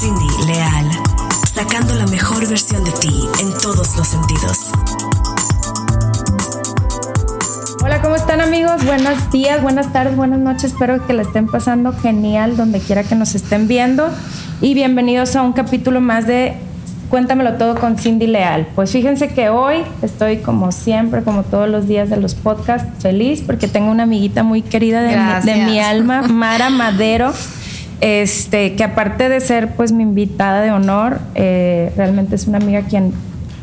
Cindy Leal, sacando la mejor versión de ti en todos los sentidos. Hola, ¿cómo están amigos? Buenos días, buenas tardes, buenas noches. Espero que la estén pasando genial donde quiera que nos estén viendo. Y bienvenidos a un capítulo más de Cuéntamelo todo con Cindy Leal. Pues fíjense que hoy estoy como siempre, como todos los días de los podcasts, feliz porque tengo una amiguita muy querida de, mi, de mi alma, Mara Madero. Este, que aparte de ser pues mi invitada de honor, eh, realmente es una amiga quien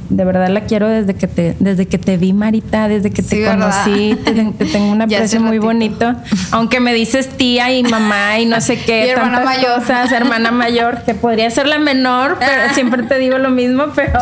de verdad la quiero desde que te, desde que te vi, Marita, desde que te conocí, te, tengo un aprecio muy bonito. Aunque me dices tía y mamá y no sé qué, hermana mayor. cosas, hermana mayor, que podría ser la menor, pero siempre te digo lo mismo, pero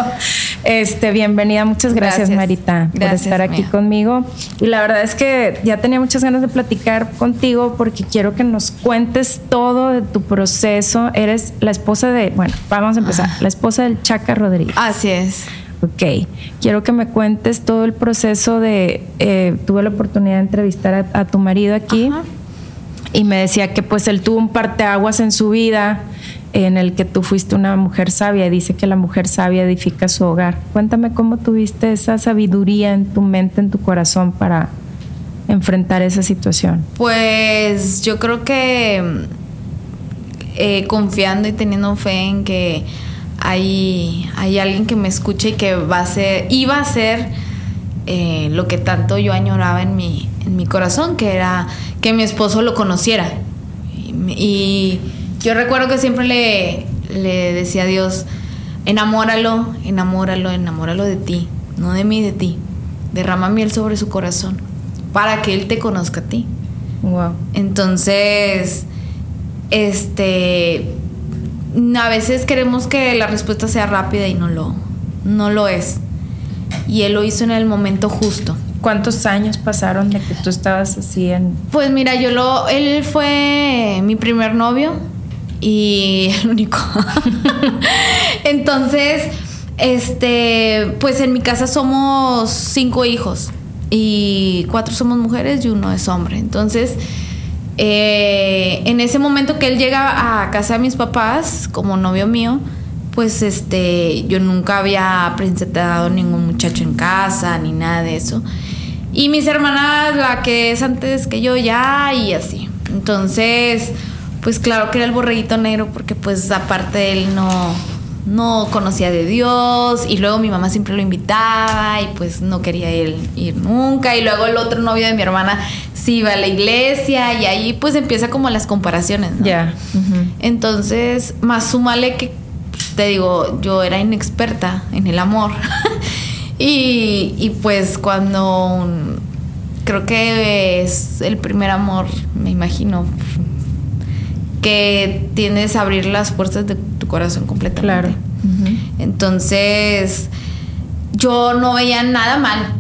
este, bienvenida, muchas gracias, Marita, por estar aquí conmigo. Y la verdad es que ya tenía muchas ganas de platicar contigo porque quiero que nos cuentes todo de tu proceso. Eres la esposa de, bueno, vamos a empezar, la esposa del Chaca Rodríguez. Así es. Ok, quiero que me cuentes todo el proceso de, eh, tuve la oportunidad de entrevistar a, tu marido aquí y me decía que pues él tuvo un parteaguas en su vida en el que tú fuiste una mujer sabia y dice que la mujer sabia edifica su hogar. Cuéntame cómo tuviste esa sabiduría en tu mente, en tu corazón para enfrentar esa situación. Pues yo creo que eh, confiando y teniendo fe en que hay, hay alguien que me escuche y que va a ser, iba a ser eh, lo que tanto yo añoraba en mi, en mi corazón, que era que mi esposo lo conociera. Y, yo recuerdo que siempre le, le decía a Dios, enamóralo, enamóralo, enamóralo de ti, no de mí, de ti. Derrama miel sobre su corazón para que él te conozca a ti. Wow. Entonces, este, a veces queremos que la respuesta sea rápida y no lo, no lo es. Y él lo hizo en el momento justo. ¿Cuántos años pasaron de que tú estabas así en...? Pues mira, yo lo... Él fue mi primer novio y el único. Entonces, este, pues en mi casa somos cinco hijos y cuatro somos mujeres y uno es hombre. Entonces, eh, en ese momento que él llega a casa de mis papás como novio mío, pues este, yo nunca había presentado ningún muchacho en casa ni nada de eso. Y mis hermanas, la que es antes que yo ya y así. Entonces, pues claro que era el borreguito negro porque pues aparte él no, no conocía de Dios y luego mi mamá siempre lo invitaba y pues no quería ir, ir nunca y luego el otro novio de mi hermana sí iba a la iglesia y ahí pues empieza como las comparaciones. Ya. Entonces, más súmale que te digo, yo era inexperta en el amor y, y pues cuando creo que es el primer amor, me imagino, que tienes a abrir las puertas de tu corazón completamente. Claro. Entonces, yo no veía nada mal.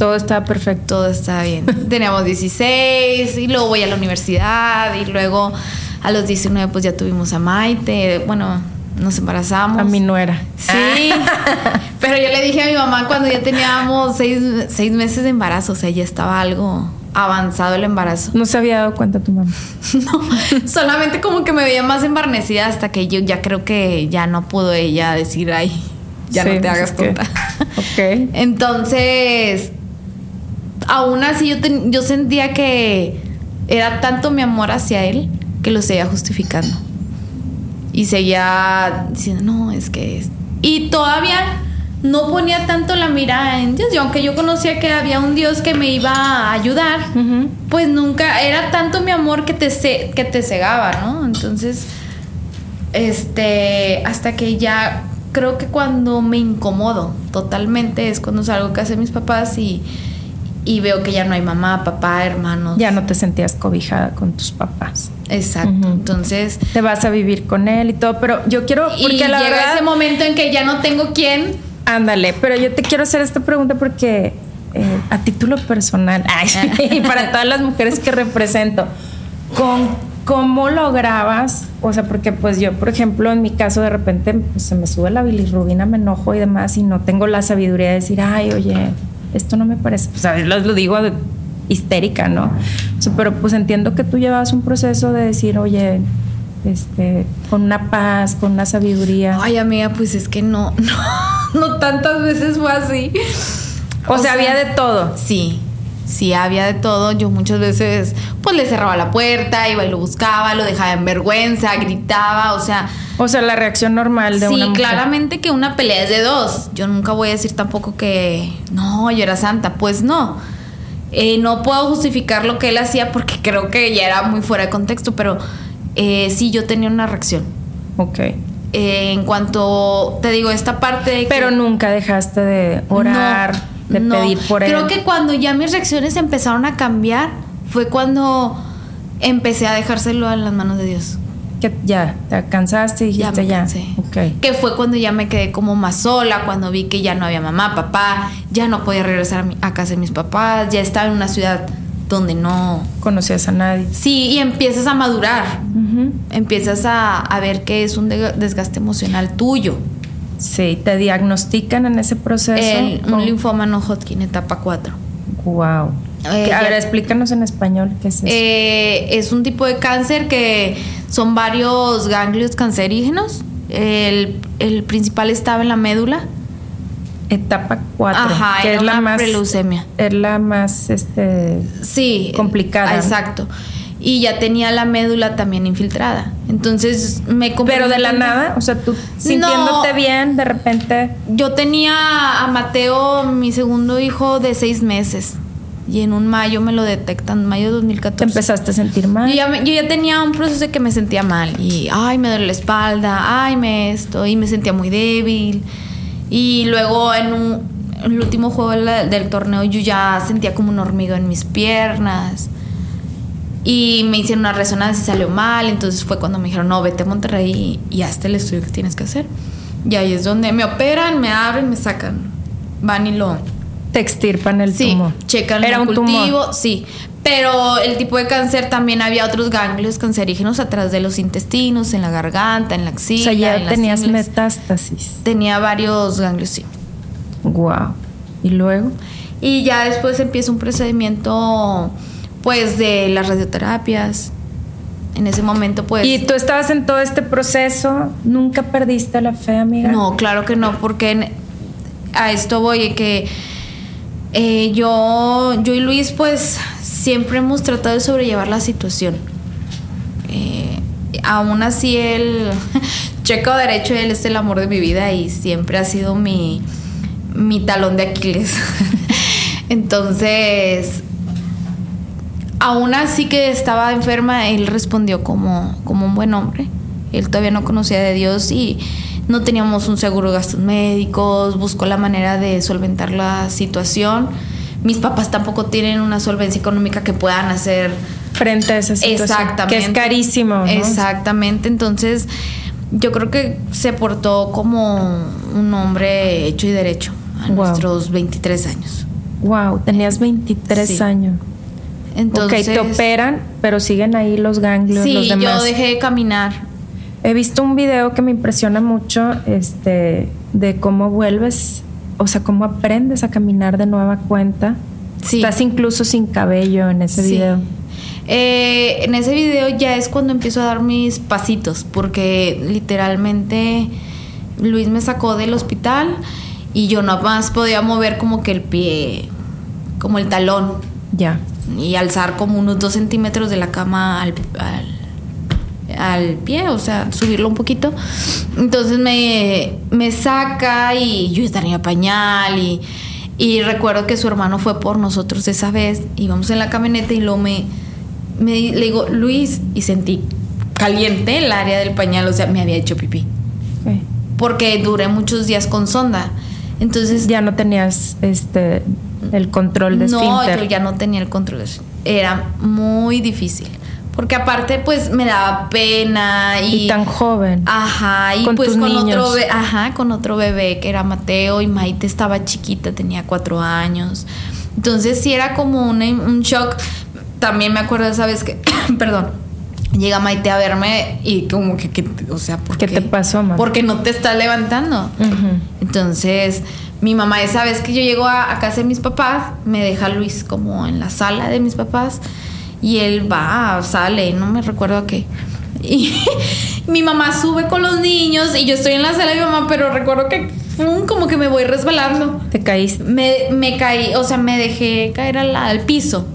Todo estaba perfecto. Todo estaba bien. Teníamos 16 y luego voy a la universidad y luego a los 19 pues ya tuvimos a Maite. Bueno, nos embarazamos. A mi nuera. Sí. pero yo le dije a mi mamá cuando ya teníamos seis, seis meses de embarazo, o sea, ya estaba algo avanzado el embarazo. No se había dado cuenta tu mamá. no, solamente como que me veía más embarnecida hasta que yo ya creo que ya no pudo ella decir, ay, ya no te hagas tonta. ok. Entonces, aún así yo, yo sentía que era tanto mi amor hacia él que lo seguía justificando. Y seguía diciendo, no, es que es... Y todavía no ponía tanto la mirada en Dios. Y aunque yo conocía que había un Dios que me iba a ayudar, pues nunca era tanto mi amor que te, que te cegaba, ¿no? Entonces, este, hasta que ya creo que cuando me incomodo totalmente es cuando salgo que hacen mis papás y, y veo que ya no hay mamá, papá, hermanos. Ya no te sentías cobijada con tus papás. Exacto. Entonces. Te vas a vivir con él y todo, pero yo quiero. Porque y llega ese momento en que ya no tengo quién Ándale, pero yo te quiero hacer esta pregunta porque eh, a título personal, y para todas las mujeres que represento, con cómo lograbas, o sea, porque pues yo, por ejemplo, en mi caso de repente pues, se me sube la bilirrubina, me enojo y demás y no tengo la sabiduría de decir, ay, oye, esto no me parece, pues a ver, lo, digo histérica, ¿no? pero pues entiendo que tú llevas un proceso de decir, oye, este, con una paz, con una sabiduría. Ay, amiga, pues es que no, no, no tantas veces fue así. O, sea, había de todo. Sí, sí, había de todo. Yo muchas veces, pues le cerraba la puerta, iba y lo buscaba, lo dejaba en vergüenza, gritaba, o sea. O sea, la reacción normal de sí, una mujer. claramente que una pelea es de dos. Yo nunca voy a decir tampoco que no, yo era santa. Pues no. Eh, no puedo justificar lo que él hacía porque creo que ya era muy fuera de contexto, pero eh, sí yo tenía una reacción. Ok. Eh, en cuanto te digo, esta parte de que- Pero nunca dejaste de orar, No, de no. pedir por él. Creo que cuando ya mis reacciones empezaron a cambiar fue cuando empecé a dejárselo en las manos de Dios. Que ya, te cansaste y Ya dijiste me ya. cansé. Ok. Que fue cuando ya me quedé como más sola, cuando vi que ya no había mamá, papá, ya no podía regresar a, mi- a casa de mis papás, ya estaba en una ciudad donde no... Conocías a nadie. Sí, y empiezas a madurar, Empiezas a, a ver que es un de- desgaste emocional tuyo. Sí, te diagnostican en ese proceso. El- un linfoma no Hodgkin etapa 4. Wow. Eh, a ver, explícanos en español qué es eso. Eh, es un tipo de cáncer que son varios ganglios cancerígenos. El, el principal estaba en la médula. Etapa 4. Ajá, que era es la más preleucemia. Es la más este Sí. Complicada, ¿no? Y ya tenía la médula también infiltrada. Entonces me pero de la nada, o sea, tú sintiéndote No. bien, de repente Yo tenía a Mateo, mi segundo hijo, de seis meses. Y en un mayo me lo detectan, mayo de te 2014. empezaste a sentir mal. Yo ya, me- yo ya tenía un proceso de que me sentía mal y, ay, me duele la espalda, ay, me esto, y me sentía muy débil. Y luego en, un, en el último juego del, del torneo yo ya sentía como un hormigo en mis piernas. Y me hicieron una resonancia y salió mal. Entonces fue cuando me dijeron, no, vete a Monterrey y, y hazte el estudio que tienes que hacer. Y ahí es donde me operan, me abren, me sacan. Van y lo, te extirpan el sí, tumor. checan Era el un cultivo, tumor. sí. Pero el tipo de cáncer también había otros ganglios cancerígenos atrás de los intestinos, en la garganta, en la O axila, sea, ya en las tenías ingles. metástasis. Tenía varios ganglios, sí. Wow. Y luego Y ya después empieza un procedimiento, pues, de las radioterapias. En ese momento, pues... y tú estabas en todo este proceso, nunca perdiste la fe, amiga. No, claro que no, porque a esto voy, que eh, yo, yo y Luis, pues siempre hemos tratado de sobrellevar la situación. Eh, aún así, él, checo derecho, él es el amor de mi vida y siempre ha sido mi, mi talón de Aquiles. Entonces, aún así que estaba enferma, él respondió como, como un buen hombre. Él todavía no conocía de Dios y no teníamos un seguro de gastos médicos, buscó la manera de solventar la situación. Mis papás tampoco tienen una solvencia económica que puedan hacer Frente a esa situación. Exactamente. Que es carísimo. ¿no? Exactamente. Entonces, yo creo que se portó como un hombre hecho y derecho a Wow. nuestros 23 años. Wow, tenías 23 Sí. años. Entonces, ok, te operan, pero siguen ahí los ganglios, los Sí, demás. yo dejé de caminar. He visto un video que me impresiona mucho, este, de cómo vuelves, o sea, cómo aprendes a caminar de nueva cuenta. Sí. Estás incluso sin cabello en ese Sí. video. Eh, en ese video ya es cuando empiezo a dar mis pasitos, porque literalmente Luis me sacó del hospital y yo nada más podía mover como que el pie, como el talón, Ya. Y alzar como unos dos centímetros de la cama al, al, al pie, o sea, subirlo un poquito. Entonces me, me saca y yo tenía pañal y, y recuerdo que su hermano fue por nosotros esa vez, íbamos en la camioneta y luego me, me le digo, Luis, y sentí caliente el área del pañal, o sea, me había hecho pipí. Porque duré muchos días con sonda. Entonces Ya no tenías este el control de no, esfínter. yo ya no tenía el control. Era muy difícil. Porque aparte, pues me daba pena y. Y tan joven. Ajá, y Con pues tus con otro, niños. be- ajá, con otro bebé que era Mateo y Maite estaba chiquita, tenía cuatro años. Entonces sí era como una- un shock. También me acuerdo esa vez que, perdón, llega Maite a verme y como que, que- o sea, ¿por ¿Qué te pasó, mamá? Porque no te estás levantando. Entonces, mi mamá esa vez que yo llego a, a casa de mis papás, me deja Luis como en la sala de mis papás y él va, sale, no me recuerdo a qué. Y mi mamá sube con los niños y yo estoy en la sala de mi mamá, pero recuerdo que fum, como que me voy resbalando. Te caíste. Me, me caí, o sea, me dejé caer al, al piso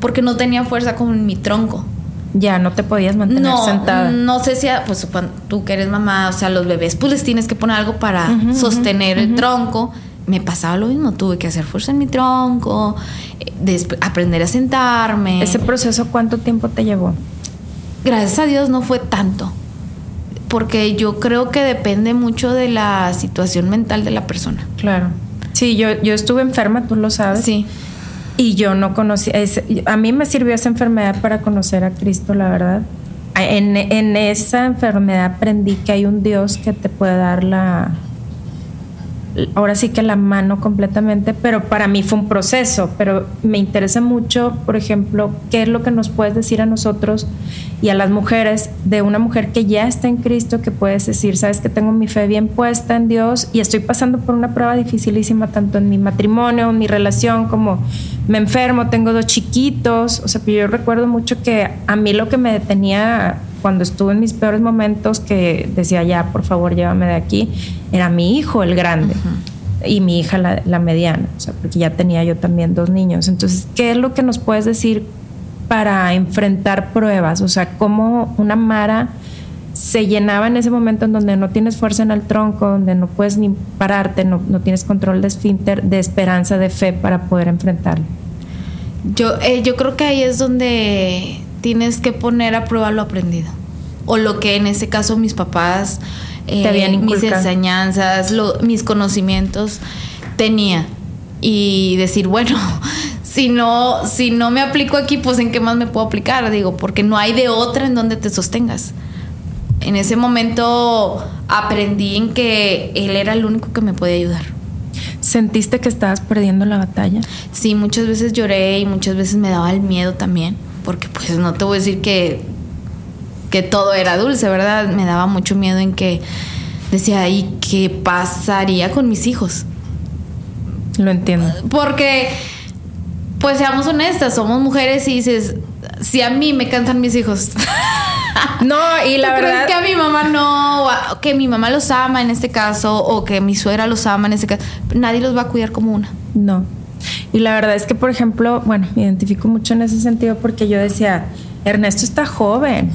porque no tenía fuerza con mi tronco. Ya no te podías mantener No, sentada. no sé si, a- pues cuando tú que eres mamá, o sea, los bebés, pues les tienes que poner algo para sostener el tronco. Me pasaba lo mismo, tuve que hacer fuerza en mi tronco, eh, aprender a sentarme. Ese proceso, ¿cuánto tiempo te llevó? Gracias a Dios no fue tanto, porque yo creo que depende mucho de la situación mental de la persona. Claro. Sí, yo, yo estuve enferma, tú lo sabes. Sí. Y yo no conocía, a mí me sirvió esa enfermedad para conocer a Cristo, la verdad. En, en esa enfermedad aprendí que hay un Dios que te puede dar la, ahora sí que la mano completamente, pero para mí fue un proceso, pero me interesa mucho, por ejemplo, qué es lo que nos puedes decir a nosotros y a las mujeres de una mujer que ya está en Cristo, que puedes decir, sabes que tengo mi fe bien puesta en Dios y estoy pasando por una prueba dificilísima tanto en mi matrimonio, en mi relación, como me enfermo, tengo dos chiquitos, o sea, yo recuerdo mucho que a mí lo que me detenía cuando estuve en mis peores momentos, que decía, ya, por favor, llévame de aquí, era mi hijo, el grande, y mi hija, la, la mediana, o sea, porque ya tenía yo también dos niños. Entonces, ¿qué es lo que nos puedes decir para enfrentar pruebas? O sea, cómo una Mara se llenaba en ese momento en donde no tienes fuerza en el tronco, donde no puedes ni pararte, no, no tienes control de esfínter, de esperanza, de fe para poder enfrentarlo. Yo, eh, yo creo que ahí es donde tienes que poner a prueba lo aprendido. O lo que en este caso mis papás, eh, habían mis enseñanzas, lo- mis conocimientos tenía. Y decir, bueno, si no, si no me aplico aquí, pues en qué más me puedo aplicar, digo, porque no hay de otra en donde te sostengas. En ese momento aprendí en que él era el único que me podía ayudar. ¿Sentiste que estabas perdiendo la batalla? Sí, muchas veces lloré y muchas veces me daba el miedo también, porque pues no te voy a decir que, que todo era dulce, ¿verdad? Me daba mucho miedo en que decía, ¿y qué pasaría con mis hijos? Lo entiendo. Porque, pues seamos honestas, somos mujeres y dices, si a mí me cansan mis hijos. No, y la ¿Tú verdad... crees que a mi mamá no, o que mi mamá los ama en este caso, o que mi suegra los ama en este caso? Nadie los va a cuidar como una. No. Y la verdad es que, por ejemplo, bueno, me identifico mucho en ese sentido porque yo decía, Ernesto está joven.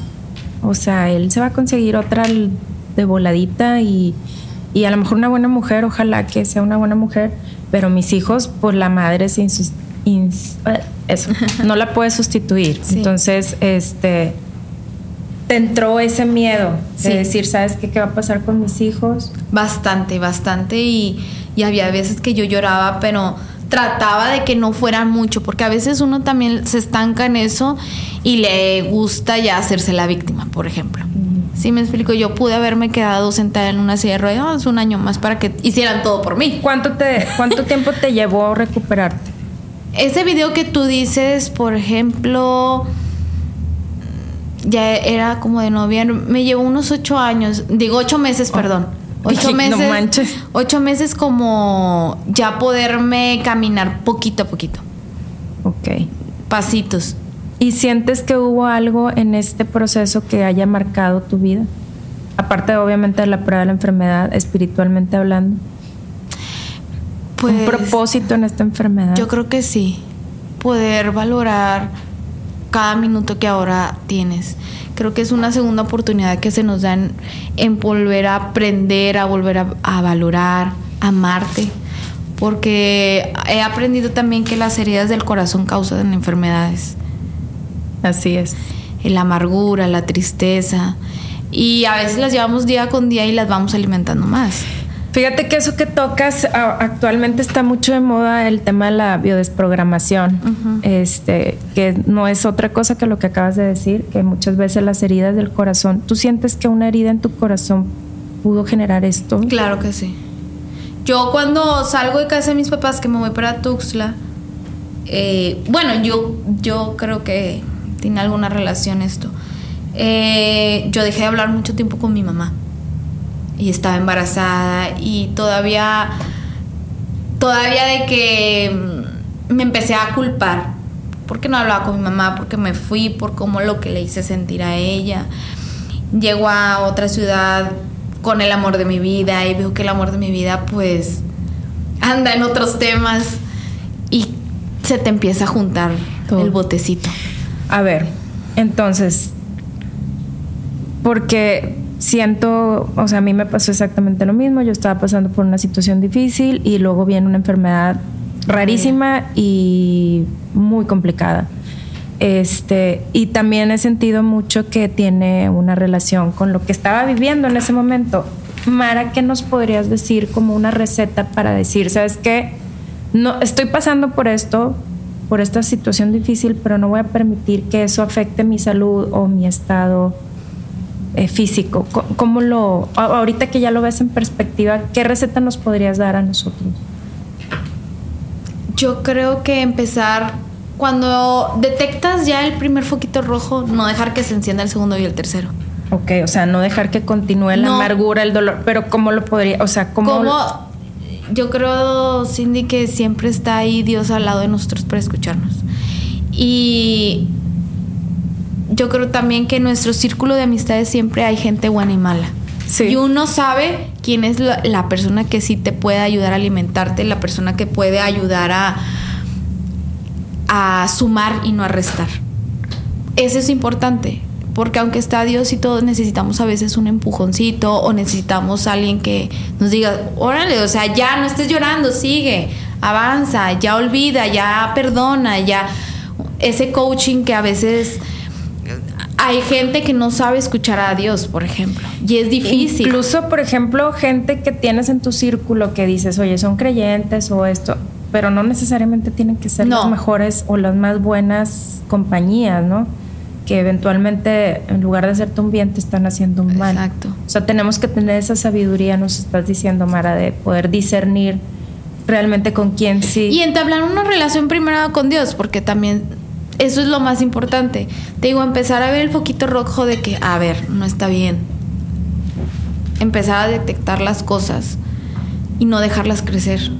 O sea, él se va a conseguir otra de voladita y, y a lo mejor una buena mujer, ojalá que sea una buena mujer, pero mis hijos, pues la madre se eh, eso, no la puede sustituir. Sí. Entonces, este, te entró ese miedo de decir, ¿sabes qué, qué va a pasar con mis hijos? Bastante, bastante. Y, y había veces que yo lloraba, pero trataba de que no fuera mucho, porque a veces uno también se estanca en eso y le gusta ya hacerse la víctima, por ejemplo. Sí, me explico. Yo pude haberme quedado sentada en una silla de ruedas un año más para que hicieran todo por mí. ¿Cuánto, te, cuánto tiempo te llevó recuperarte? Ese video que tú dices, por ejemplo, ya era como de noviembre, me llevó unos ocho años, digo ocho meses, perdón. Ocho no meses. manches. Ocho meses como ya poderme caminar poquito a poquito, Ok. pasitos. ¿Y sientes que hubo algo en este proceso que haya marcado tu vida? Aparte, obviamente, de la prueba de la enfermedad, espiritualmente hablando. Pues, Un propósito en esta enfermedad. Yo creo que sí. Poder valorar cada minuto que ahora tienes. Creo que es una segunda oportunidad que se nos dan en volver a aprender, a volver a, a valorar, a amarte. Porque he aprendido también que las heridas del corazón causan enfermedades. Así es. La amargura, la tristeza. Y a veces las llevamos día con día y las vamos alimentando más. Fíjate que eso que tocas actualmente está mucho de moda el tema de la biodesprogramación, este, que no es otra cosa que lo que acabas de decir, que muchas veces las heridas del corazón, ¿tú sientes que una herida en tu corazón pudo generar esto? Claro que sí. Yo cuando salgo de casa de mis papás, que me voy para Tuxtla, eh, bueno, yo, yo creo que tiene alguna relación esto. Eh, yo dejé de hablar mucho tiempo con mi mamá y estaba embarazada y todavía, todavía de que mm, me empecé a culpar porque no hablaba con mi mamá, porque me fui, por cómo lo que le hice sentir a ella. Llego a otra ciudad con el amor de mi vida y veo que el amor de mi vida pues anda en otros temas y se te empieza a juntar Todo. el botecito. A ver, entonces, porque siento, o sea, a mí me pasó exactamente lo mismo, yo estaba pasando por una situación difícil y luego viene una enfermedad rarísima y muy complicada. Este, y también he sentido mucho que tiene una relación con lo que estaba viviendo en ese momento. Mara, ¿qué nos podrías decir como una receta para decir, sabes qué? No, estoy pasando por esto, por esta situación difícil, pero no voy a permitir que eso afecte mi salud o mi estado eh, físico. Co- ¿Cómo lo, ahorita que ya lo ves en perspectiva, qué receta nos podrías dar a nosotros? Yo creo que empezar cuando detectas ya el primer foquito rojo, no dejar que se encienda el segundo y el tercero. Ok, o sea, no dejar que continúe la No. amargura, el dolor, pero ¿cómo lo podría, o sea, cómo... Yo creo, Cindy, que siempre está ahí Dios al lado de nosotros para escucharnos. Y yo creo también que en nuestro círculo de amistades siempre hay gente buena y mala. Sí. Y uno sabe quién es la, la persona que sí te puede ayudar a alimentarte, la persona que puede ayudar a, a sumar y no a restar. Eso es importante, porque aunque está Dios y todo, necesitamos a veces un empujoncito o necesitamos a alguien que nos diga, órale, o sea, ya no estés llorando, sigue, avanza, ya olvida, ya perdona, ya ese coaching que a veces hay gente que no sabe escuchar a Dios, por ejemplo, y es difícil. Incluso, por ejemplo, gente que tienes en tu círculo que dices, oye, son creyentes o esto, pero no necesariamente tienen que ser No. las mejores o las más buenas compañías, ¿no? Que eventualmente, en lugar de hacerte un bien, te están haciendo un mal. Exacto. O sea, tenemos que tener esa sabiduría, nos estás diciendo, Mara, de poder discernir realmente con quién sí. Y entablar una relación primero con Dios, porque también eso es lo más importante. Te digo, empezar a ver el foquito rojo de que, a ver, no está bien. Empezar a detectar las cosas y no dejarlas crecer.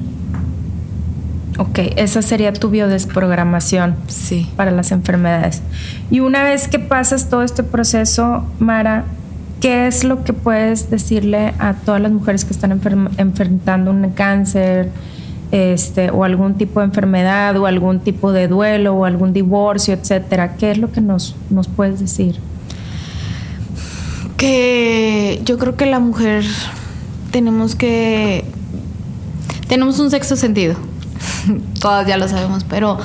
Ok, esa sería tu biodesprogramación. Sí. para las enfermedades. Y una vez que pasas todo este proceso, Mara, ¿qué es lo que puedes decirle a todas las mujeres que están enfrentando un cáncer este, o algún tipo de enfermedad o algún tipo de duelo o algún divorcio, etcétera? ¿Qué es lo que nos, nos puedes decir? Que yo creo que la mujer tenemos que. Tenemos un sexto sentido. Todas ya lo sabemos, pero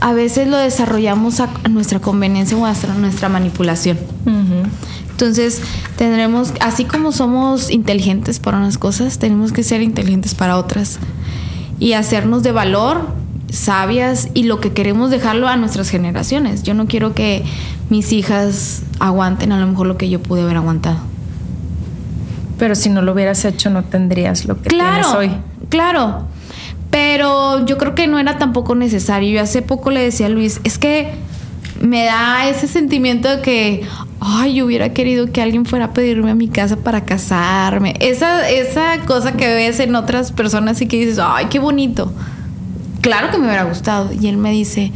a veces lo desarrollamos a nuestra conveniencia o a nuestra- nuestra manipulación. Entonces, tendremos, así como somos inteligentes para unas cosas, tenemos que ser inteligentes para otras. Y hacernos de valor, sabias, y lo que queremos dejarlo a nuestras generaciones. Yo no quiero que mis hijas aguanten a lo mejor lo que yo pude haber aguantado. Pero si no lo hubieras hecho, no tendrías lo que Claro, tienes hoy. claro. Pero yo creo que no era tampoco necesario. Yo hace poco le decía a Luis, es que me da ese sentimiento de que, ay, yo hubiera querido que alguien fuera a pedirme a mi casa para casarme. Esa, esa cosa que ves en otras personas y que dices, ay, qué bonito. Claro que me hubiera gustado. Y él me dice,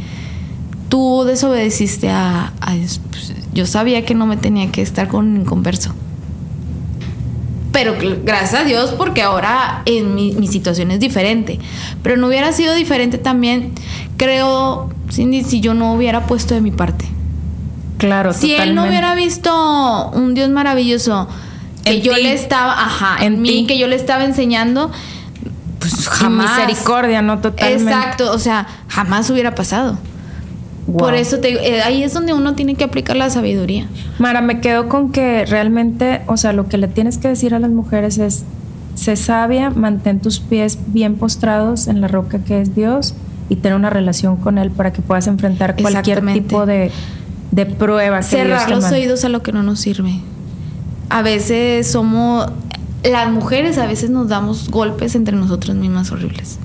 tú desobedeciste a. Pues, yo sabía que no me tenía que estar con un inconverso. Pero gracias a Dios porque ahora en mi, mi situación es diferente. Pero no hubiera sido diferente también, creo, Cindy, si yo no hubiera puesto de mi parte. Claro, Si él no hubiera visto un Dios maravilloso que En yo ti. le estaba, ajá, en, En mí, ti. que yo le estaba enseñando, pues Y jamás. misericordia, ¿no? Totalmente. Exacto, o sea, jamás hubiera pasado. Wow. Por eso te digo, eh, ahí es donde uno tiene que aplicar la sabiduría. Mara, me quedo con que realmente, o sea, lo que le tienes que decir a las mujeres es, sé sabia, mantén tus pies bien postrados en la roca que es Dios y tener una relación con Él para que puedas enfrentar cualquier tipo de, de prueba. que Cerrar los oídos a lo que no nos sirve. A veces somos, las mujeres a veces nos damos golpes entre nosotras mismas horribles.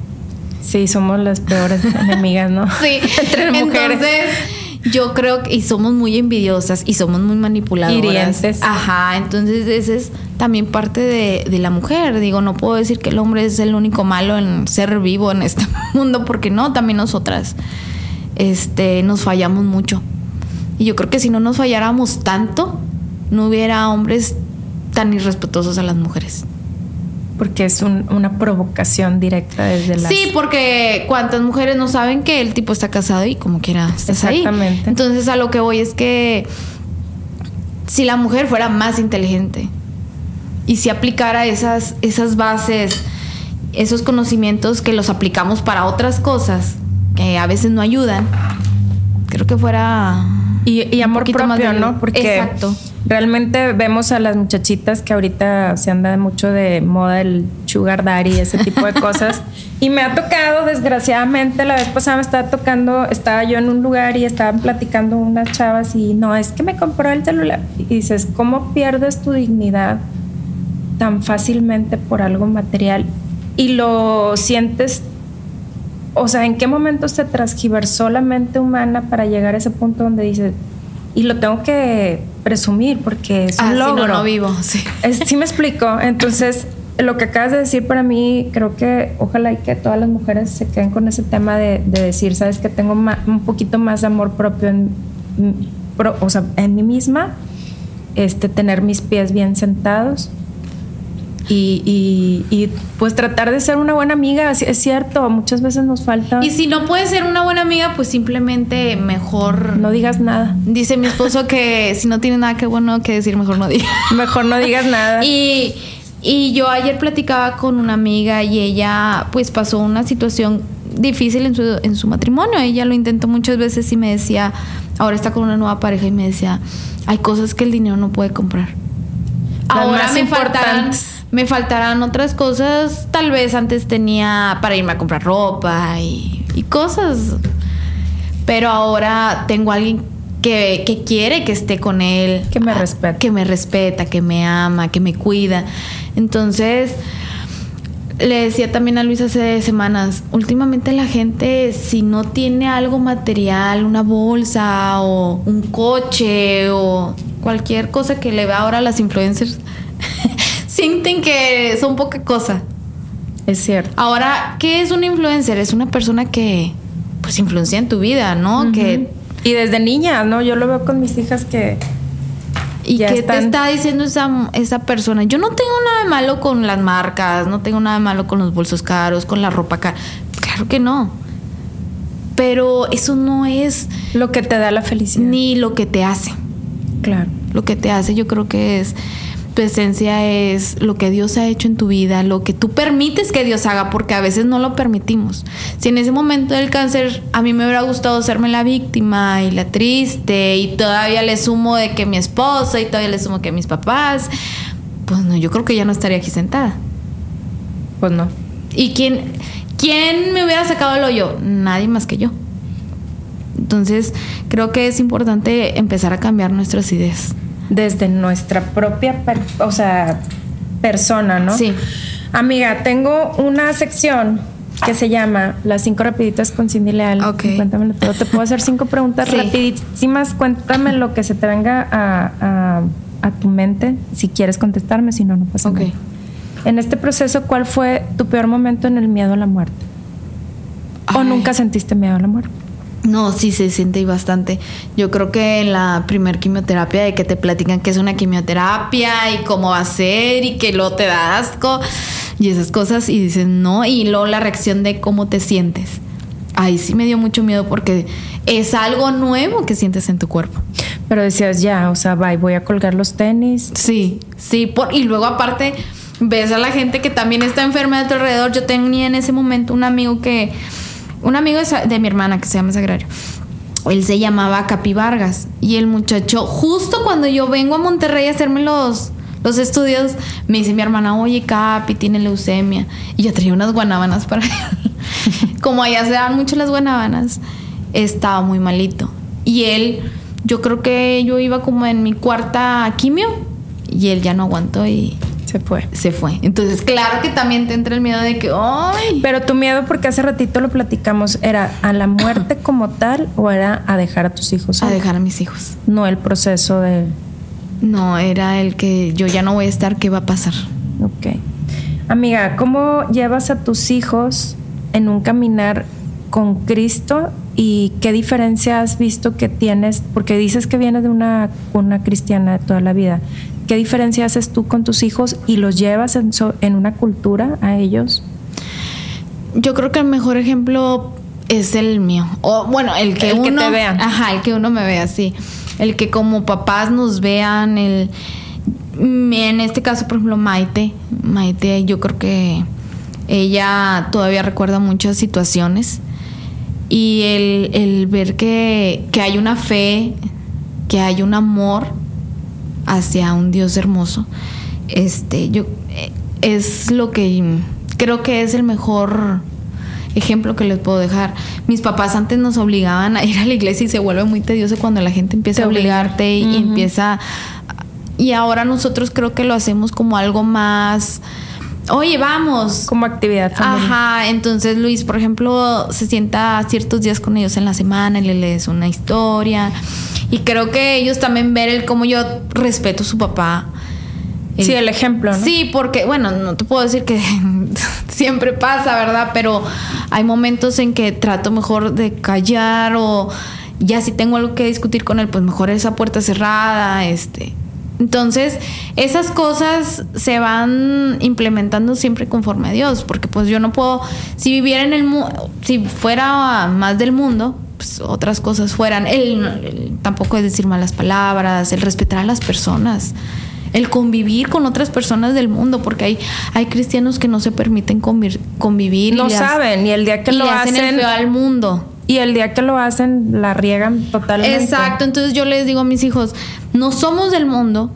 Sí, somos las peores enemigas, ¿no? Sí, Entre mujeres. Entonces, yo creo que y somos muy envidiosas y somos muy manipuladoras. Hirientes. Ajá, entonces ese es también parte de, de la mujer. Digo, no puedo decir que el hombre es el único malo en ser vivo en este mundo, porque no, también nosotras. este, nos fallamos mucho. Y yo creo que si no nos falláramos tanto, no hubiera hombres tan irrespetuosos a las mujeres. Porque es un- una provocación directa desde la... Sí, porque cuántas mujeres no saben que el tipo está casado y como quiera estás ahí. Exactamente. Entonces a lo que voy es que si la mujer fuera más inteligente y si aplicara esas, esas bases, esos conocimientos que los aplicamos para otras cosas que a veces no ayudan, creo que fuera Y, y amor propio, de- ¿no? Porque Exacto. realmente vemos a las muchachitas que ahorita se anda mucho de moda el sugar daddy y ese tipo de cosas. y me ha tocado, desgraciadamente, la vez pasada me estaba tocando, estaba yo en un lugar y estaban platicando unas chavas y no, es que me compró el celular. Y dices, ¿cómo pierdes tu dignidad tan fácilmente por algo material? Y lo sientes o sea, ¿en qué momento se transgiversó la mente humana para llegar a ese punto donde dices, y lo tengo que presumir porque es un Ah, sí, logro? no, no vivo, sí. Es- sí me explico. Entonces, lo que acabas de decir para mí, creo que ojalá y que todas las mujeres se queden con ese tema de, de decir, sabes que tengo ma- un poquito más de amor propio en, pro- o sea, en mí misma, este, tener mis pies bien sentados. Y, y- y, pues tratar de ser una buena amiga, es- cierto, muchas veces nos falta. Y si no puedes ser una buena amiga, pues simplemente mejor No digas nada. Dice mi esposo que si no tiene nada que bueno que decir, mejor no diga. Mejor no digas nada. Y, y yo ayer platicaba con una amiga y ella pues pasó una situación difícil en su, en su matrimonio. Ella lo intentó muchas veces y me decía, ahora está con una nueva pareja y me decía, hay cosas que el dinero no puede comprar. Las ahora más me importantes. Me faltarán otras cosas. Tal vez antes tenía para irme a comprar ropa y, y cosas. Pero ahora tengo a alguien que, que quiere que esté con él. Que me Ah, respeta. Que me respeta, que me ama, que me cuida. Entonces, le decía también a Luis hace semanas, últimamente la gente si no tiene algo material, una bolsa o un coche o cualquier cosa que le vea ahora a las influencers, sienten que son poca cosa. Es cierto. Ahora, ¿qué es un influencer? Es una persona que pues influencia en tu vida, ¿no? Que Y desde niña, ¿no? Yo lo veo con mis hijas que ¿Y qué están- te está diciendo esa, esa persona? Yo no tengo nada de malo con las marcas, no tengo nada de malo con los bolsos caros, con la ropa cara. Claro que no. Pero eso no es lo que te da la felicidad. ni lo que te hace. Claro. Lo que te hace yo creo que es tu esencia es lo que Dios ha hecho en tu vida, lo que tú permites que Dios haga, porque a veces no lo permitimos. Si en ese momento del cáncer a mí me hubiera gustado serme la víctima y la triste y todavía le sumo de que mi esposa y todavía le sumo que mis papás, pues no, yo creo que ya no estaría aquí sentada. Pues no. ¿Y quién, quién me hubiera sacado el hoyo? Nadie más que yo. Entonces, creo que es importante empezar a cambiar nuestras ideas. Desde nuestra propia, o sea, persona, ¿no? Sí. Amiga, tengo una sección que se llama Las cinco rapiditas con Cindy Leal. Ok. Cuéntamelo todo. Te puedo hacer cinco preguntas Sí. rapidísimas. Cuéntame lo que se te venga a, a- a tu mente. Si quieres contestarme, si no, no pasa Ok. nada. En este proceso, ¿cuál fue tu peor momento en el miedo a la muerte? ¿O Ay. nunca sentiste miedo a la muerte? No, sí se siente bastante. Yo creo que en la primer quimioterapia de que te platican que es una quimioterapia y cómo va a ser y que luego te da asco y esas cosas y dices no y luego la reacción de cómo te sientes. Ahí sí me dio mucho miedo porque es algo nuevo que sientes en tu cuerpo. Pero decías, ya, o sea, bye, voy a colgar los tenis. Sí, sí, por, y luego aparte ves a la gente que también está enferma de tu alrededor. Yo tenía en ese momento un amigo que, un amigo de, mi hermana que se llama Sagrario. Él se llamaba Capi Vargas y el muchacho, justo cuando yo vengo a Monterrey a hacerme los, los estudios, me dice mi hermana, oye Capi, tiene leucemia. Y yo traía unas guanábanas para él. Como allá se dan mucho las guanábanas, estaba muy malito. Y él, yo creo que yo iba como en mi cuarta quimio y él ya no aguantó y Se fue. se fue. Entonces, claro que también te entra el miedo de que, ¡ay! Pero tu miedo, porque hace ratito lo platicamos, ¿era a la muerte como tal o era a dejar a tus hijos? A dejar a mis hijos. No el proceso de... No, era el que yo ya no voy a estar, ¿qué va a pasar? Ok. Amiga, ¿cómo llevas a tus hijos en un caminar con Cristo ¿Y qué diferencia has visto que tienes? Porque dices que vienes de una cuna cristiana de toda la vida. ¿Qué diferencia haces tú con tus hijos y los llevas en, so- en una cultura a ellos? Yo creo que el mejor ejemplo es el mío. O bueno, el que El que uno. te vean. Ajá, el que uno me vea, sí. El que como papás nos vean, el. mm, En este caso, por ejemplo, Maite. Maite, yo creo que ella todavía recuerda muchas situaciones. Y el, el ver que, que hay una fe, que hay un amor hacia un Dios hermoso, este, yo eh, es lo que creo que es el mejor ejemplo que les puedo dejar. Mis papás antes nos obligaban a ir a la iglesia y se vuelve muy tedioso cuando la gente empieza a obliga. obligarte y empieza y ahora nosotros creo que lo hacemos como algo más Oye, vamos. Como actividad familiar. Ajá, entonces Luis, por ejemplo, se sienta ciertos días con ellos en la semana y le lees una historia. Y creo que ellos también ver el cómo yo respeto a su papá. Sí, el ejemplo, ¿no? Sí, porque, bueno, no te puedo decir que siempre pasa, ¿verdad? Pero hay momentos en que trato mejor de callar o ya si tengo algo que discutir con él, pues mejor esa puerta cerrada, este. Entonces, esas cosas se van implementando siempre conforme a Dios, porque pues yo no puedo, si viviera en el mundo, si fuera más del mundo, pues otras cosas fueran, el, el- tampoco es decir malas palabras, el respetar a las personas, el convivir con otras personas del mundo, porque hay, hay cristianos que no se permiten convivir. No y saben, y el día que y lo le hacen el hacen- feo al mundo. Y el día que lo hacen, la riegan totalmente. Exacto, entonces yo les digo a mis hijos, no somos del mundo,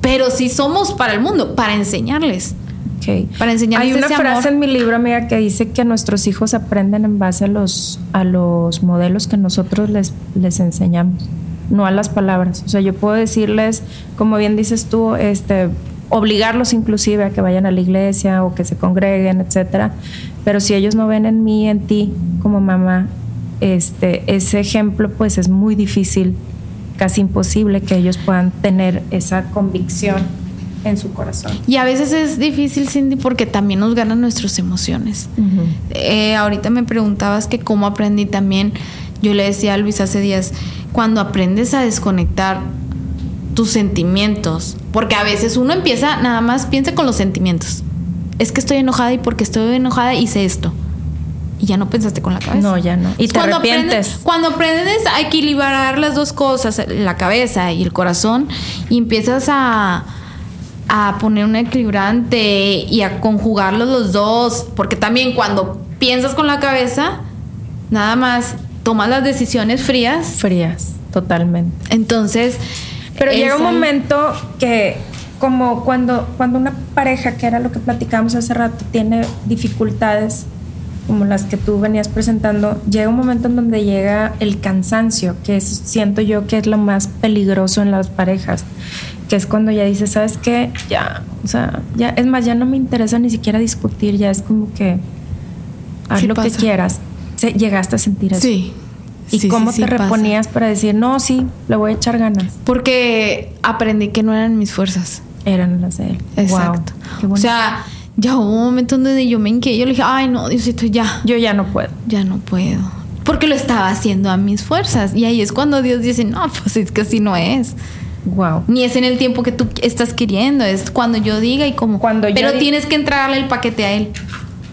pero sí somos para el mundo, para enseñarles. Ok. Para enseñarles Hay una ese frase amor. en mi libro, amiga, que dice que nuestros hijos aprenden en base a los, a los modelos que nosotros les, les enseñamos, no a las palabras. O sea, yo puedo decirles, como bien dices tú, este obligarlos inclusive a que vayan a la iglesia o que se congreguen, etcétera. Pero si ellos no ven en mí, en ti, como mamá, este, ese ejemplo, pues es muy difícil, casi imposible que ellos puedan tener esa convicción en su corazón. Y a veces es difícil, Cindy, porque también nos ganan nuestras emociones. Eh, ahorita me preguntabas que cómo aprendí también. Yo le decía a Luis hace días, cuando aprendes a desconectar tus sentimientos, porque a veces uno empieza, nada más piensa con los sentimientos. Es que estoy enojada y porque estoy enojada hice esto. Y ya no pensaste con la cabeza. No, ya no. Y te cuando arrepientes. Aprendes, cuando aprendes a equilibrar las dos cosas, la cabeza y el corazón, y empiezas a, a poner un equilibrante y a conjugarlos los dos, porque también cuando piensas con la cabeza, nada más tomas las decisiones frías, Frías, totalmente. entonces... Pero llega un momento que, como cuando, cuando una pareja, que era lo que platicábamos hace rato, tiene dificultades como las que tú venías presentando, llega un momento en donde llega el cansancio, que es, siento yo que es lo más peligroso en las parejas, que es cuando ya dices, ¿sabes qué? Ya, o sea, ya, es más, ya no me interesa ni siquiera discutir, ya es como que haz Sí lo que pasa. quieras. Se- llegaste a sentir eso. Sí. ¿Y Sí, cómo sí, te sí pasa. reponías para decir, no, sí, le voy a echar ganas? Porque aprendí que no eran mis fuerzas. Eran las de él. Exacto. Wow, qué o sea, ya hubo un momento donde yo me inquieté. Yo le dije, ay, no, Diosito, ya, yo ya no puedo. ya no puedo. Porque lo estaba haciendo a mis fuerzas. Y ahí es cuando Dios dice, no, pues es que así no es. Wow. Ni es en el tiempo que tú estás queriendo, es cuando yo diga y como. Cuando yo Pero tienes que entrarle el paquete a él.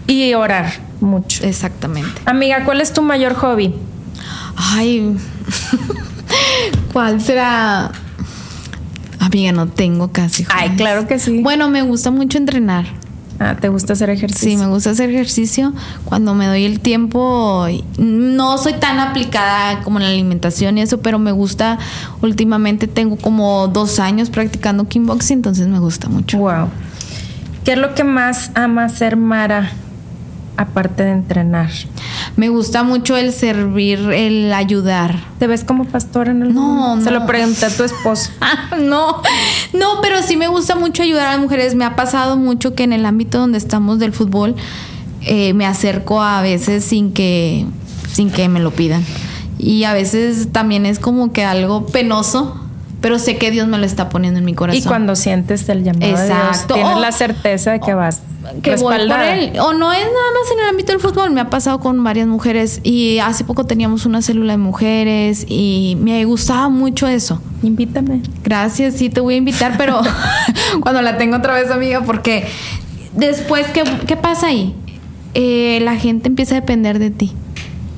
Y orar mucho. Exactamente. Amiga, ¿cuál es tu mayor hobby? Ay, ¿cuál será? Amiga, no tengo casi. Ay, claro que sí. Bueno, me gusta mucho entrenar. Ah, ¿te gusta hacer ejercicio? Sí, me gusta hacer ejercicio cuando me doy el tiempo. No soy tan aplicada como en la alimentación y eso, pero me gusta. Últimamente tengo como dos años practicando kickboxing, entonces me gusta mucho. Wow. ¿Qué es lo que más ama hacer Mara aparte de entrenar? Me gusta mucho el servir, el ayudar. ¿Te ves como pastora en el No, Se no. lo pregunté a tu esposo. no, no, pero sí me gusta mucho ayudar a las mujeres. Me ha pasado mucho que en el ámbito donde estamos del fútbol eh, me acerco a veces sin que, sin que me lo pidan. Y a veces también es como que algo penoso, pero sé que Dios me lo está poniendo en mi corazón. Y cuando sientes el llamado de Dios, tienes O- la certeza de que vas que voy por respaldada. él. O no es nada más en el ámbito del fútbol, me ha pasado con varias mujeres y hace poco teníamos una célula de mujeres y me gustaba mucho eso. Invítame. Gracias, sí te voy a invitar, pero cuando la tengo otra vez, amiga, porque después, ¿qué, qué pasa ahí? Eh, la gente empieza a depender de ti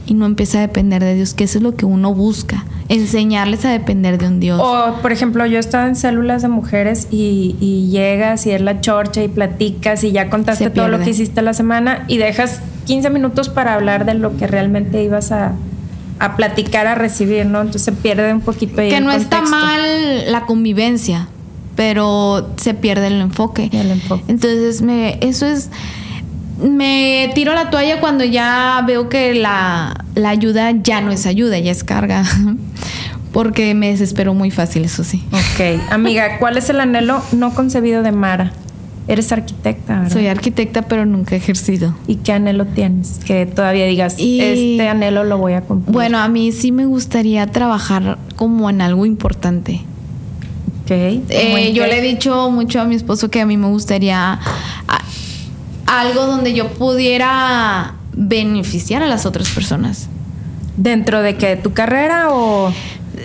y no empieza a depender de Dios, que eso es lo que uno busca, enseñarles a depender de un Dios. O, por ejemplo, yo estaba en células de mujeres y, y llegas y es la chorcha y platicas y ya contaste todo lo que hiciste la semana y dejas 15 minutos para hablar de lo que realmente ibas a, a platicar, a recibir, ¿no? Entonces se pierde un poquito ahí que el no está mal la convivencia, pero se pierde el enfoque. El enfoque. Entonces, me, eso es. Me tiro la toalla cuando ya veo que la, la ayuda ya no es ayuda, ya es carga. Porque me desespero muy fácil, eso sí. Ok, amiga, ¿cuál es el anhelo no concebido de Mara? Eres arquitecta, ¿verdad? Soy arquitecta, pero nunca he ejercido. ¿Y qué anhelo tienes? Que todavía digas, Y- este anhelo lo voy a cumplir. Bueno, a mí sí me gustaría trabajar como en algo importante. ok. Eh, ¿Cómo en yo le he dicho mucho a mi esposo que a mí me gustaría algo donde yo pudiera beneficiar a las otras personas. ¿Dentro de qué? ¿Tu carrera o...?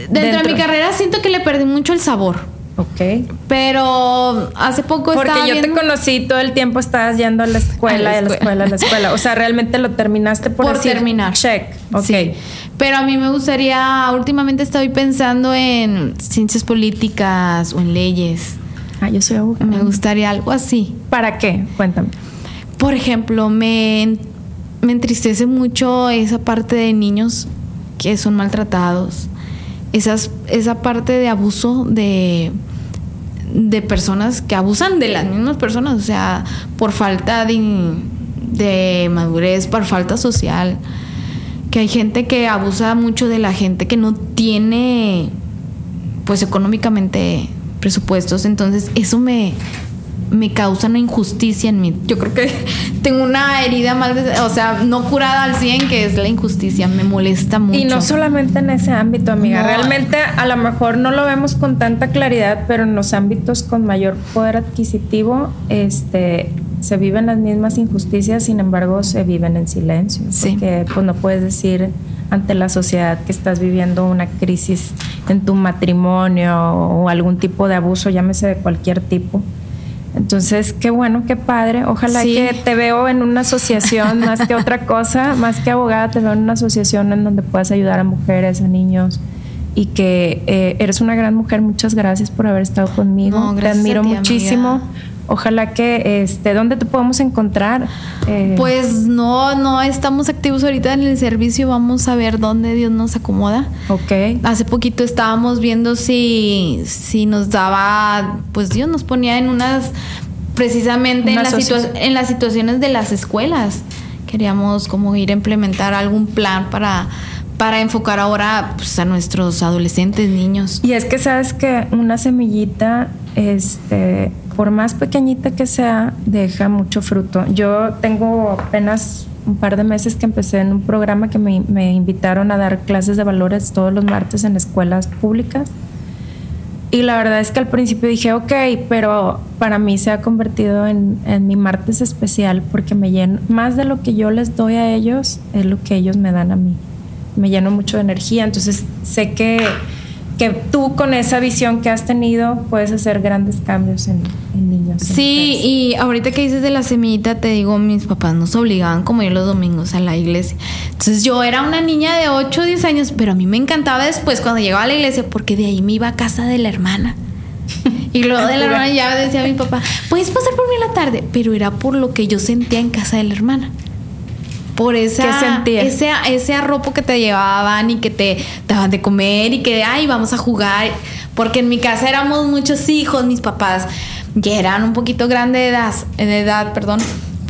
Dentro, de mi carrera siento que le perdí mucho el sabor. Ok. Pero hace poco Porque estaba yo te conocí todo el tiempo estabas yendo a la escuela, A la a la escuela. escuela, a la escuela. O sea, realmente lo terminaste por, por decir, terminar. Check. Ok. Sí. Pero a mí me gustaría, últimamente estoy pensando en ciencias políticas o en leyes. Ah, yo soy abogada. Me gustaría algo así. ¿Para qué? Cuéntame. Por ejemplo, me, me entristece mucho esa parte de niños que son maltratados. Esas, esa parte de abuso de, de personas que abusan de las mismas personas, o sea, por falta de, de madurez, por falta social. Que hay gente que abusa mucho de la gente que no tiene, pues económicamente, presupuestos. Entonces, eso me, me causa una injusticia en mí. Yo creo que tengo una herida mal, o sea, no curada al 100, que es la injusticia. Me molesta mucho. Y no solamente en ese ámbito, amiga. No. Realmente a lo mejor no lo vemos con tanta claridad, pero en los ámbitos con mayor poder adquisitivo, este se viven las mismas injusticias, sin embargo, se viven en silencio. Sí. Porque pues no puedes decir ante la sociedad que estás viviendo una crisis en tu matrimonio o algún tipo de abuso, llámese de cualquier tipo. Entonces, qué bueno, qué padre. Ojalá Sí. que te veo en una asociación más que otra cosa, más que abogada, te veo en una asociación en donde puedas ayudar a mujeres, a niños y que eh, eres una gran mujer. Muchas gracias por haber estado conmigo. No, te admiro ti, muchísimo. amiga. Ojalá que, este, ¿dónde te podemos encontrar? Eh, Pues no, no estamos activos ahorita en el servicio. Vamos a ver dónde Dios nos acomoda. ok. Hace poquito estábamos viendo si, si nos daba, pues Dios nos ponía en unas, precisamente en Una las, asocia- situa- en las situaciones de las escuelas. Queríamos como ir a implementar algún plan para, para enfocar ahora pues, a nuestros adolescentes, niños. Y es que sabes que una semillita, este, por más pequeñita que sea, deja mucho fruto. Yo tengo apenas un par de meses que empecé en un programa que me, invitaron a dar clases de valores todos los martes en escuelas públicas. Y la verdad es que al principio dije, ok, pero para mí se ha convertido en, en mi martes especial porque me lleno, más de lo que yo les doy a ellos, es lo que ellos me dan a mí. Me lleno mucho de energía, entonces sé que, que tú con esa visión que has tenido puedes hacer grandes cambios en, en niños. Sí, y ahorita que dices de la semillita, te digo, mis papás nos obligaban como ir los domingos a la iglesia. Entonces yo era una niña de 8 o 10 años, pero a mí me encantaba después cuando llegaba a la iglesia porque de ahí me iba a casa de la hermana. Y luego de la hermana ya decía mi papá, puedes pasar por mí en la tarde, pero era por lo que yo sentía en casa de la hermana. Por esa, ese, ese arropo que te llevaban y que te daban de comer y que, ay, vamos a jugar. Porque en mi casa éramos muchos hijos, mis papás ya eran un poquito grandes de edad, de edad, perdón.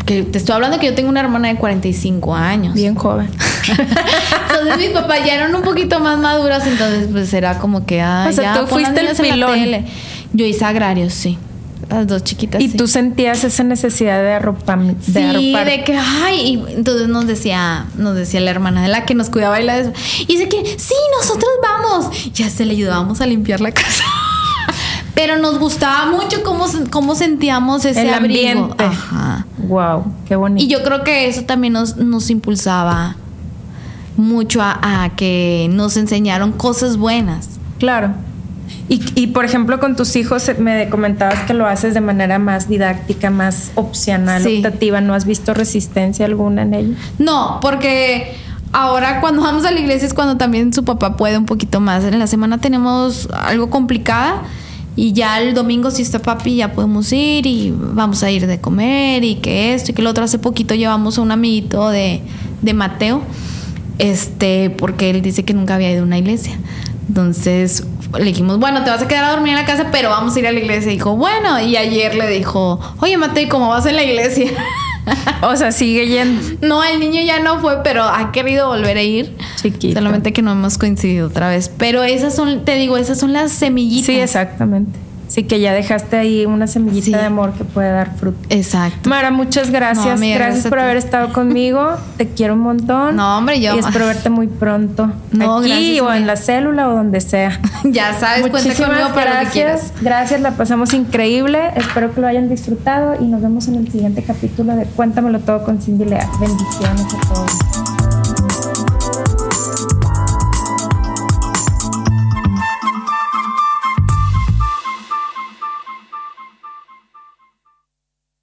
Que te estoy hablando que yo tengo una hermana de 45 años. Bien joven. Entonces mis papás ya eran un poquito más maduros, entonces pues era como que, ah, O sea, ya, tú fuiste el pilón. Yo hice agrarios, sí. Las dos chiquitas. Y sí. tú sentías esa necesidad de arropar, de Sí, arropar. de que, ay, y entonces nos decía, nos decía la hermana de la que nos cuidaba y la des- y dice que, sí, nosotros vamos. Ya se le ayudábamos a limpiar la casa. Pero nos gustaba mucho cómo, cómo sentíamos ese el abrigo. ambiente. Ajá. Wow, qué bonito. Y yo creo que eso también nos, nos impulsaba mucho a, a que nos enseñaron cosas buenas. Claro. Y, y, por ejemplo, con tus hijos eh, me comentabas que lo haces de manera más didáctica, más opcional, Sí. optativa. ¿No has visto resistencia alguna en ello? No, porque ahora cuando vamos a la iglesia es cuando también su papá puede un poquito más. En la semana tenemos algo complicada y ya el domingo si está papi ya podemos ir y vamos a ir de comer y que esto y que lo otro. Hace poquito llevamos a un amiguito de, de Mateo, este, porque él dice que nunca había ido a una iglesia. Entonces le dijimos, bueno, te vas a quedar a dormir en la casa, pero vamos a ir a la iglesia. Y dijo, bueno, y ayer le dijo, oye Mateo, ¿y cómo vas en la iglesia? O sea, sigue yendo. No, el niño ya no fue, pero ha querido volver a ir. Chiquito. Solamente que no hemos coincidido otra vez. Pero esas son, te digo, esas son las semillitas. Sí, exactamente. Sí, que ya dejaste ahí una semillita Sí. de amor que puede dar fruto. Exacto. Mara, muchas gracias. No, amiga, gracias por haber estado conmigo. Te quiero un montón. No, hombre, yo Y espero verte muy pronto. No, Aquí gracias, o en la célula o donde sea. Ya sabes, cuenta Muchísimas conmigo para lo que quieras. gracias. Gracias, la pasamos increíble. Espero que lo hayan disfrutado y nos vemos en el siguiente capítulo de Cuéntamelo todo con Cindy Leal. Bendiciones a todos.